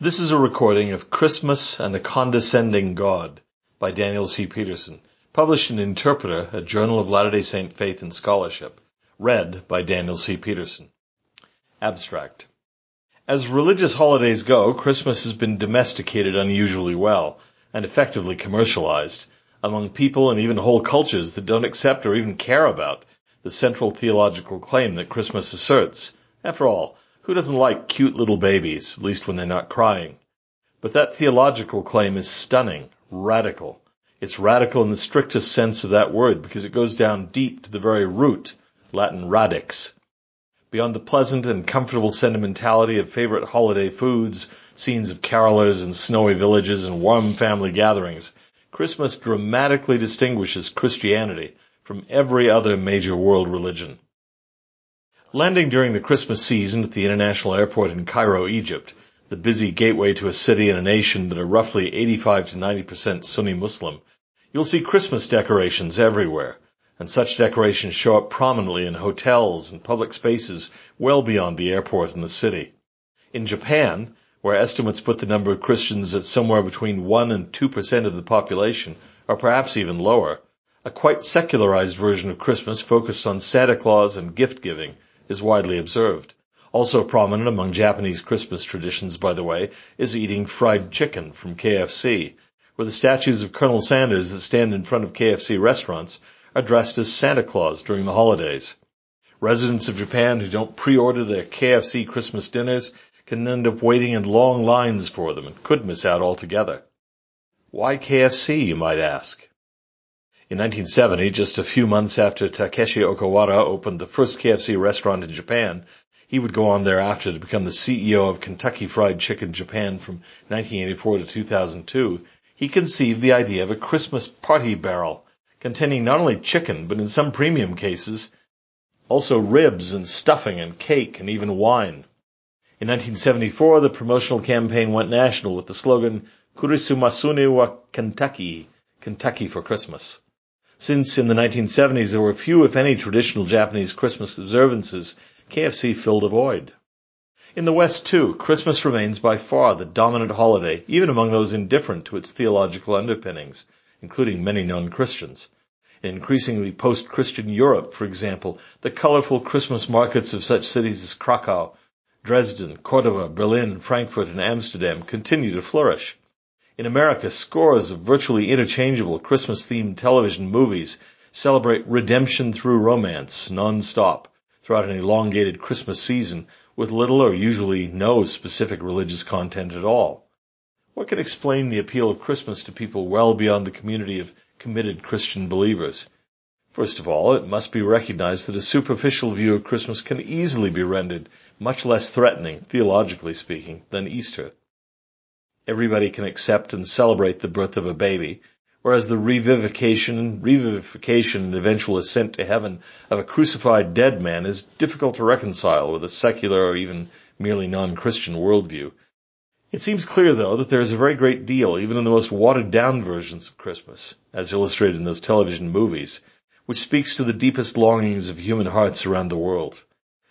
This is a recording of Christmas and the Condescending God by Daniel C. Peterson, published in Interpreter, a Journal of Latter-day Saint Faith and Scholarship, read by Daniel C. Peterson. Abstract. As religious holidays go, Christmas has been domesticated unusually well and effectively commercialized among people and even whole cultures that don't accept or even care about the central theological claim that Christmas asserts. After all, who doesn't like cute little babies, at least when they're not crying? But that theological claim is stunning, radical. It's radical in the strictest sense of that word because it goes down deep to the very root, Latin radix. Beyond the pleasant and comfortable sentimentality of favorite holiday foods, scenes of carolers and snowy villages and warm family gatherings, Christmas dramatically distinguishes Christianity from every other major world religion. Landing during the Christmas season at the international airport in Cairo, Egypt, the busy gateway to a city and a nation that are roughly 85 to 90% Sunni Muslim, you'll see Christmas decorations everywhere, and such decorations show up prominently in hotels and public spaces well beyond the airport and the city. In Japan, where estimates put the number of Christians at somewhere between 1 and 2% of the population, or perhaps even lower, a quite secularized version of Christmas focused on Santa Claus and gift giving is widely observed. Also prominent among Japanese Christmas traditions, by the way, is eating fried chicken from KFC, where the statues of Colonel Sanders that stand in front of KFC restaurants are dressed as Santa Claus during the holidays. Residents of Japan who don't pre-order their KFC Christmas dinners can end up waiting in long lines for them and could miss out altogether. Why KFC, you might ask? In 1970, just a few months after Takeshi Okawara opened the first KFC restaurant in Japan, he would go on thereafter to become the CEO of Kentucky Fried Chicken Japan from 1984 to 2002, he conceived the idea of a Christmas party barrel containing not only chicken, but in some premium cases, also ribs and stuffing and cake and even wine. In 1974, the promotional campaign went national with the slogan, Kurisumasune wa Kentucky, Kentucky for Christmas. Since in the 1970s there were few, if any, traditional Japanese Christmas observances, KFC filled a void. In the West, too, Christmas remains by far the dominant holiday, even among those indifferent to its theological underpinnings, including many non-Christians. In increasingly post-Christian Europe, for example, the colorful Christmas markets of such cities as Krakow, Dresden, Cordova, Berlin, Frankfurt, and Amsterdam continue to flourish. In America, scores of virtually interchangeable Christmas-themed television movies celebrate redemption through romance non-stop throughout an elongated Christmas season with little or usually no specific religious content at all. What can explain the appeal of Christmas to people well beyond the community of committed Christian believers? First of all, it must be recognized that a superficial view of Christmas can easily be rendered much less threatening, theologically speaking, than Easter everybody can accept and celebrate the birth of a baby, whereas the revivification, revivification and eventual ascent to heaven of a crucified dead man is difficult to reconcile with a secular or even merely non-Christian worldview. It seems clear, though, that there is a very great deal, even in the most watered down versions of Christmas, as illustrated in those television movies, which speaks to the deepest longings of human hearts around the world.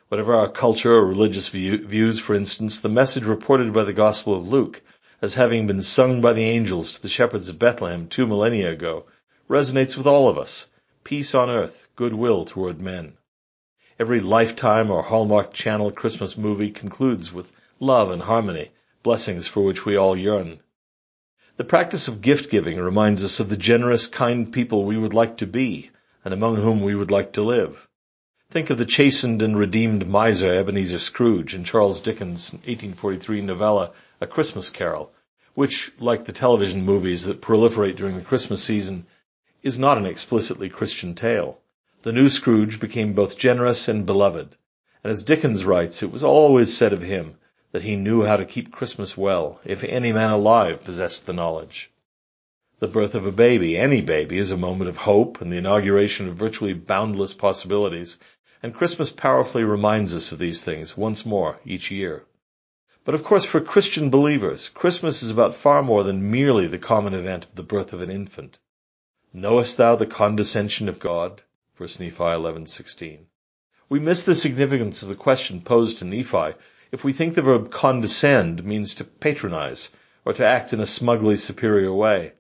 Whatever our culture or religious view, views, for instance, the message reported by the Gospel of Luke as having been sung by the angels to the shepherds of Bethlehem two millennia ago, resonates with all of us. Peace on earth, goodwill toward men. Every Lifetime or Hallmark Channel Christmas movie concludes with love and harmony, blessings for which we all yearn. The practice of gift giving reminds us of the generous, kind people we would like to be, and among whom we would like to live. Think of the chastened and redeemed miser Ebenezer Scrooge in Charles Dickens' 1843 novella A Christmas Carol, which, like the television movies that proliferate during the Christmas season, is not an explicitly Christian tale. The new Scrooge became both generous and beloved, and as Dickens writes, it was always said of him that he knew how to keep Christmas well, if any man alive possessed the knowledge. The birth of a baby, any baby, is a moment of hope and the inauguration of virtually boundless possibilities, and Christmas powerfully reminds us of these things once more each year. But of course, for Christian believers, Christmas is about far more than merely the common event of the birth of an infant. Knowest thou the condescension of God? 1 Nephi 11:16. We miss the significance of the question posed to Nephi if we think the verb condescend means to patronize or to act in a smugly superior way.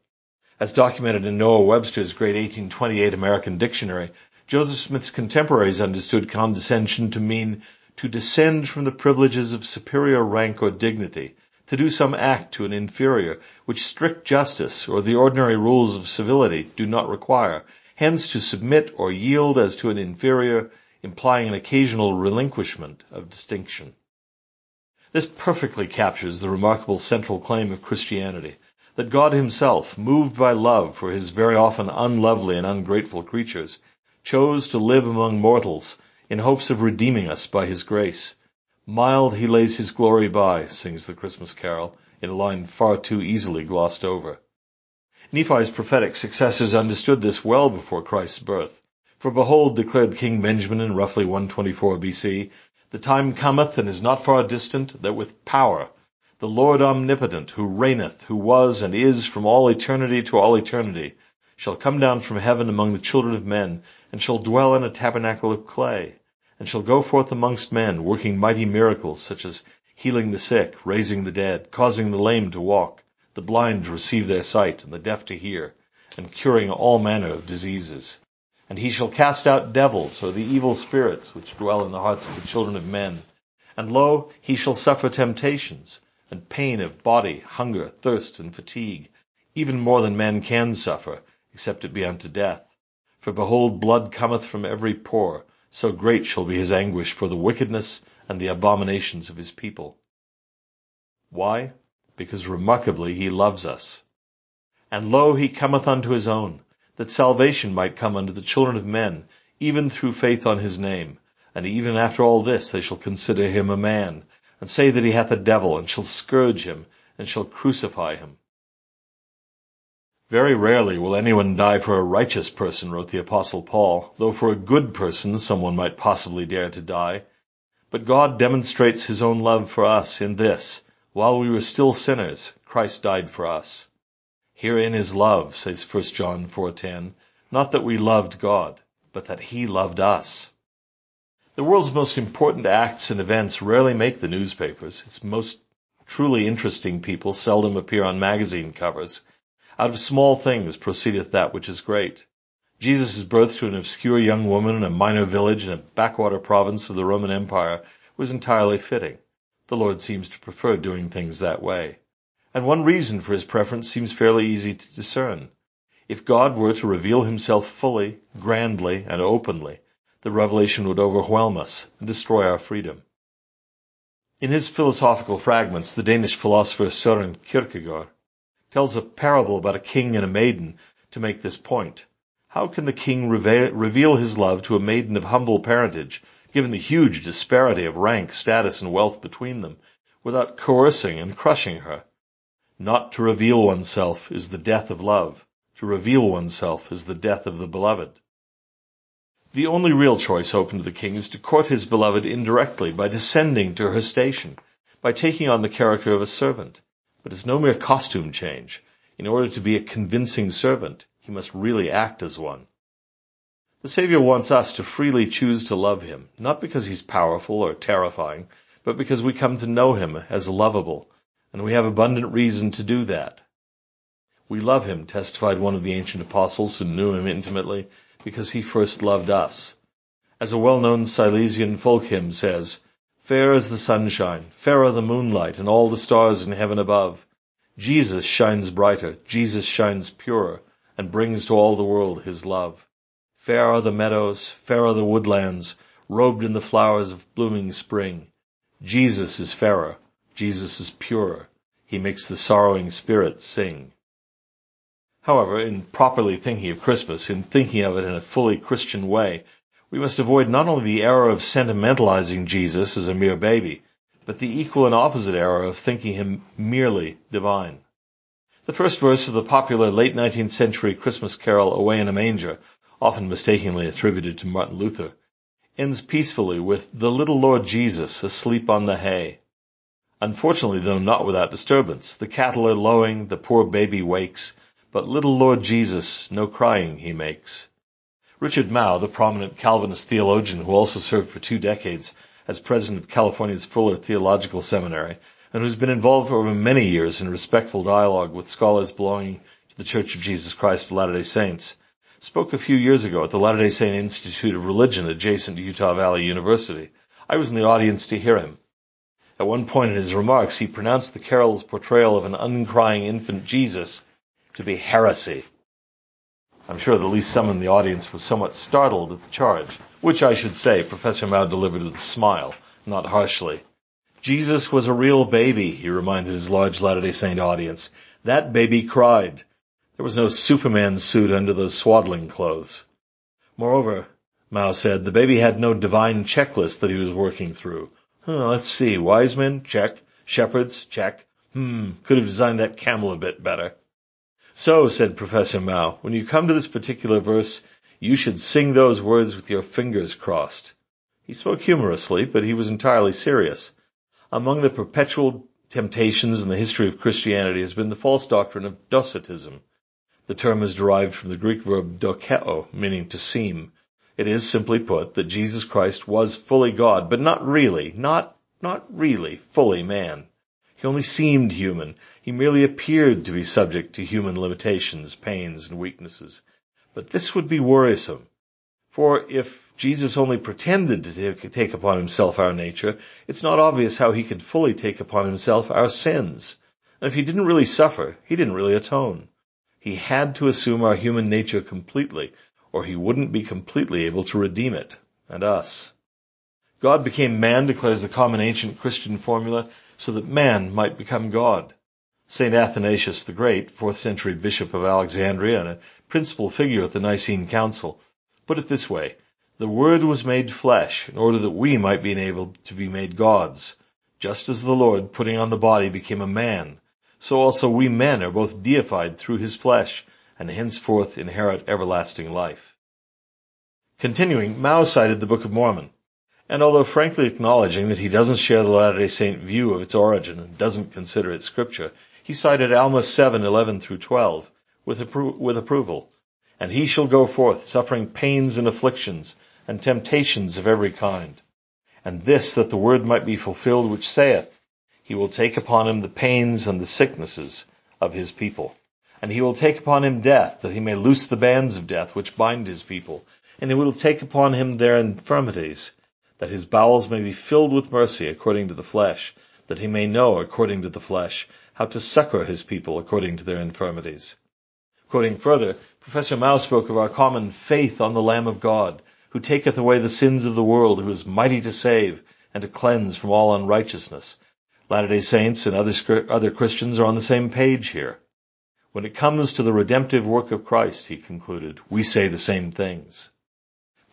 As documented in Noah Webster's great 1828 American dictionary, Joseph Smith's contemporaries understood condescension to mean to descend from the privileges of superior rank or dignity, to do some act to an inferior, which strict justice or the ordinary rules of civility do not require, hence to submit or yield as to an inferior, implying an occasional relinquishment of distinction. This perfectly captures the remarkable central claim of Christianity, that God himself, moved by love for his very often unlovely and ungrateful creatures, chose to live among mortals in hopes of redeeming us by his grace. Mild he lays his glory by, sings the Christmas carol, in a line far too easily glossed over. Nephi's prophetic successors understood this well before Christ's birth. For behold, declared King Benjamin in roughly 124 BC, the time cometh and is not far distant that with power the Lord omnipotent, who reigneth, who was and is from all eternity to all eternity, shall come down from heaven among the children of men and shall dwell in a tabernacle of clay, and shall go forth amongst men, working mighty miracles, such as healing the sick, raising the dead, causing the lame to walk, the blind to receive their sight, and the deaf to hear, and curing all manner of diseases. And he shall cast out devils, or the evil spirits which dwell in the hearts of the children of men. And lo, he shall suffer temptations, and pain of body, hunger, thirst, and fatigue, even more than man can suffer, except it be unto death. For behold, blood cometh from every pore, so great shall be his anguish for the wickedness and the abominations of his people. Why? Because remarkably he loves us. And lo, he cometh unto his own, that salvation might come unto the children of men, even through faith on his name. And even after all this they shall consider him a man, and say that he hath a devil, and shall scourge him, and shall crucify him. Very rarely will anyone die for a righteous person, wrote the apostle Paul, though for a good person someone might possibly dare to die. But God demonstrates his own love for us in this, while we were still sinners, Christ died for us. Herein is love, says 1 John 4:10, not that we loved God, but that he loved us. The world's most important acts and events rarely make the newspapers. Its most truly interesting people seldom appear on magazine covers, out of small things proceedeth that which is great. Jesus' birth to an obscure young woman in a minor village in a backwater province of the Roman Empire was entirely fitting. The Lord seems to prefer doing things that way. And one reason for his preference seems fairly easy to discern. If God were to reveal himself fully, grandly, and openly, the revelation would overwhelm us and destroy our freedom. In his philosophical fragments, the Danish philosopher Søren Kierkegaard tells a parable about a king and a maiden to make this point. How can the king reveal his love to a maiden of humble parentage, given the huge disparity of rank, status, and wealth between them, without coercing and crushing her? Not to reveal oneself is the death of love. To reveal oneself is the death of the beloved. The only real choice open to the king is to court his beloved indirectly by descending to her station, by taking on the character of a servant, but it's no mere costume change. In order to be a convincing servant, he must really act as one. The Savior wants us to freely choose to love him, not because he's powerful or terrifying, but because we come to know him as lovable, and we have abundant reason to do that. We love him, testified one of the ancient apostles who knew him intimately, because he first loved us. As a well-known Silesian folk hymn says, Fair as the sunshine, fairer the moonlight, and all the stars in heaven above. Jesus shines brighter, Jesus shines purer, and brings to all the world his love. Fair are the meadows, fair are the woodlands, robed in the flowers of blooming spring. Jesus is fairer, Jesus is purer, he makes the sorrowing spirit sing. However, in properly thinking of Christmas, in thinking of it in a fully Christian way, we must avoid not only the error of sentimentalizing Jesus as a mere baby, but the equal and opposite error of thinking him merely divine. The first verse of the popular late 19th century Christmas carol Away in a Manger, often mistakenly attributed to Martin Luther, ends peacefully with the little Lord Jesus asleep on the hay. Unfortunately, though not without disturbance, the cattle are lowing, the poor baby wakes, but little Lord Jesus no crying he makes. Richard Mouw, the prominent Calvinist theologian who also served for two decades as president of California's Fuller Theological Seminary, and who's been involved over many years in respectful dialogue with scholars belonging to the Church of Jesus Christ of Latter-day Saints, spoke a few years ago at the Latter-day Saint Institute of Religion adjacent to Utah Valley University. I was in the audience to hear him. At one point in his remarks, he pronounced the carol's portrayal of an uncrying infant Jesus to be heresy. I'm sure at least some in the audience was somewhat startled at the charge, which I should say Professor Mouw delivered with a smile, not harshly. Jesus was a real baby, he reminded his large Latter-day Saint audience. That baby cried. There was no Superman suit under those swaddling clothes. Moreover, Mouw said, the baby had no divine checklist that he was working through. let's see, wise men, check. Shepherds, check. Hmm, could have designed that camel a bit better. So, said Professor Mouw, when you come to this particular verse, you should sing those words with your fingers crossed. He spoke humorously, but he was entirely serious. Among the perpetual temptations in the history of Christianity has been the false doctrine of docetism. The term is derived from the Greek verb dokeo, meaning to seem. It is, simply put, that Jesus Christ was fully God, but not really, not, not really fully man. He only seemed human. He merely appeared to be subject to human limitations, pains, and weaknesses. But this would be worrisome. For if Jesus only pretended to take upon himself our nature, it's not obvious how he could fully take upon himself our sins. And if he didn't really suffer, he didn't really atone. He had to assume our human nature completely, or he wouldn't be completely able to redeem it, and us. God became man, declares the common ancient Christian formula, so that man might become God. St. Athanasius the Great, 4th century bishop of Alexandria and a principal figure at the Nicene Council, put it this way, the Word was made flesh in order that we might be enabled to be made gods. Just as the Lord, putting on the body, became a man, so also we men are both deified through his flesh and henceforth inherit everlasting life. Continuing, Mouw cited the Book of Mormon. And although frankly acknowledging that he doesn't share the Latter-day Saint view of its origin and doesn't consider it scripture, he cited Alma 7:11 through 12 with, appro- with approval. And he shall go forth, suffering pains and afflictions, and temptations of every kind. And this that the word might be fulfilled which saith, He will take upon him the pains and the sicknesses of his people. And he will take upon him death, that he may loose the bands of death which bind his people. And he will take upon him their infirmities, that his bowels may be filled with mercy according to the flesh, that he may know according to the flesh how to succor his people according to their infirmities. Quoting further, Professor Mouw spoke of our common faith on the Lamb of God, who taketh away the sins of the world, who is mighty to save and to cleanse from all unrighteousness. Latter-day Saints and other, other Christians are on the same page here. When it comes to the redemptive work of Christ, he concluded, we say the same things.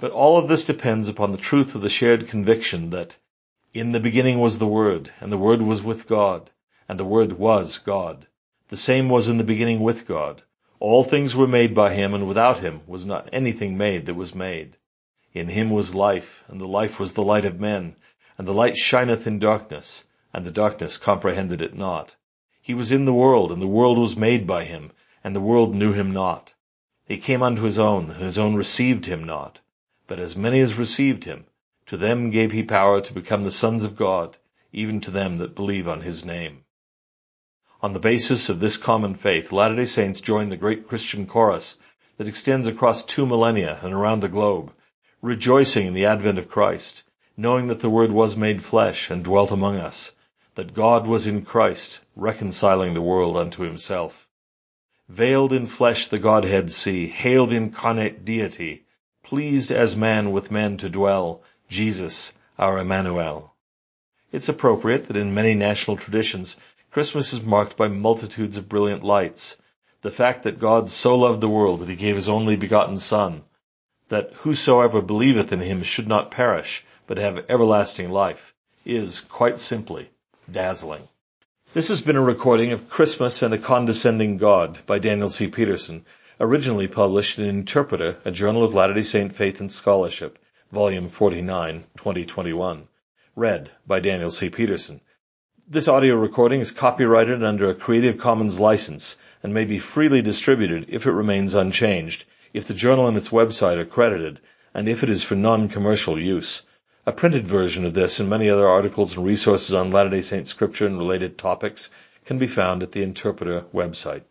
But all of this depends upon the truth of the shared conviction that in the beginning was the Word, and the Word was with God, and the Word was God. The same was in the beginning with God. All things were made by him, and without him was not anything made that was made. In him was life, and the life was the light of men, and the light shineth in darkness, and the darkness comprehended it not. He was in the world, and the world was made by him, and the world knew him not. He came unto his own, and his own received him not. But as many as received him, to them gave he power to become the sons of God, even to them that believe on his name. On the basis of this common faith, Latter-day Saints join the great Christian chorus that extends across two millennia and around the globe, rejoicing in the advent of Christ, knowing that the Word was made flesh and dwelt among us, that God was in Christ, reconciling the world unto himself. Veiled in flesh the Godhead see, hailed incarnate deity, pleased as man with men to dwell, Jesus, our Emmanuel. It's appropriate that in many national traditions, Christmas is marked by multitudes of brilliant lights. The fact that God so loved the world that he gave his only begotten Son, that whosoever believeth in him should not perish, but have everlasting life, is, quite simply, dazzling. This has been a recording of Christmas and a Condescending God by Daniel C. Peterson, originally published in Interpreter, a journal of Latter-day Saint Faith and Scholarship, volume 49, 2021. Read by Daniel C. Peterson. This audio recording is copyrighted under a Creative Commons license and may be freely distributed if it remains unchanged, if the journal and its website are credited, and if it is for non-commercial use. A printed version of this and many other articles and resources on Latter-day Saint scripture and related topics can be found at the Interpreter website.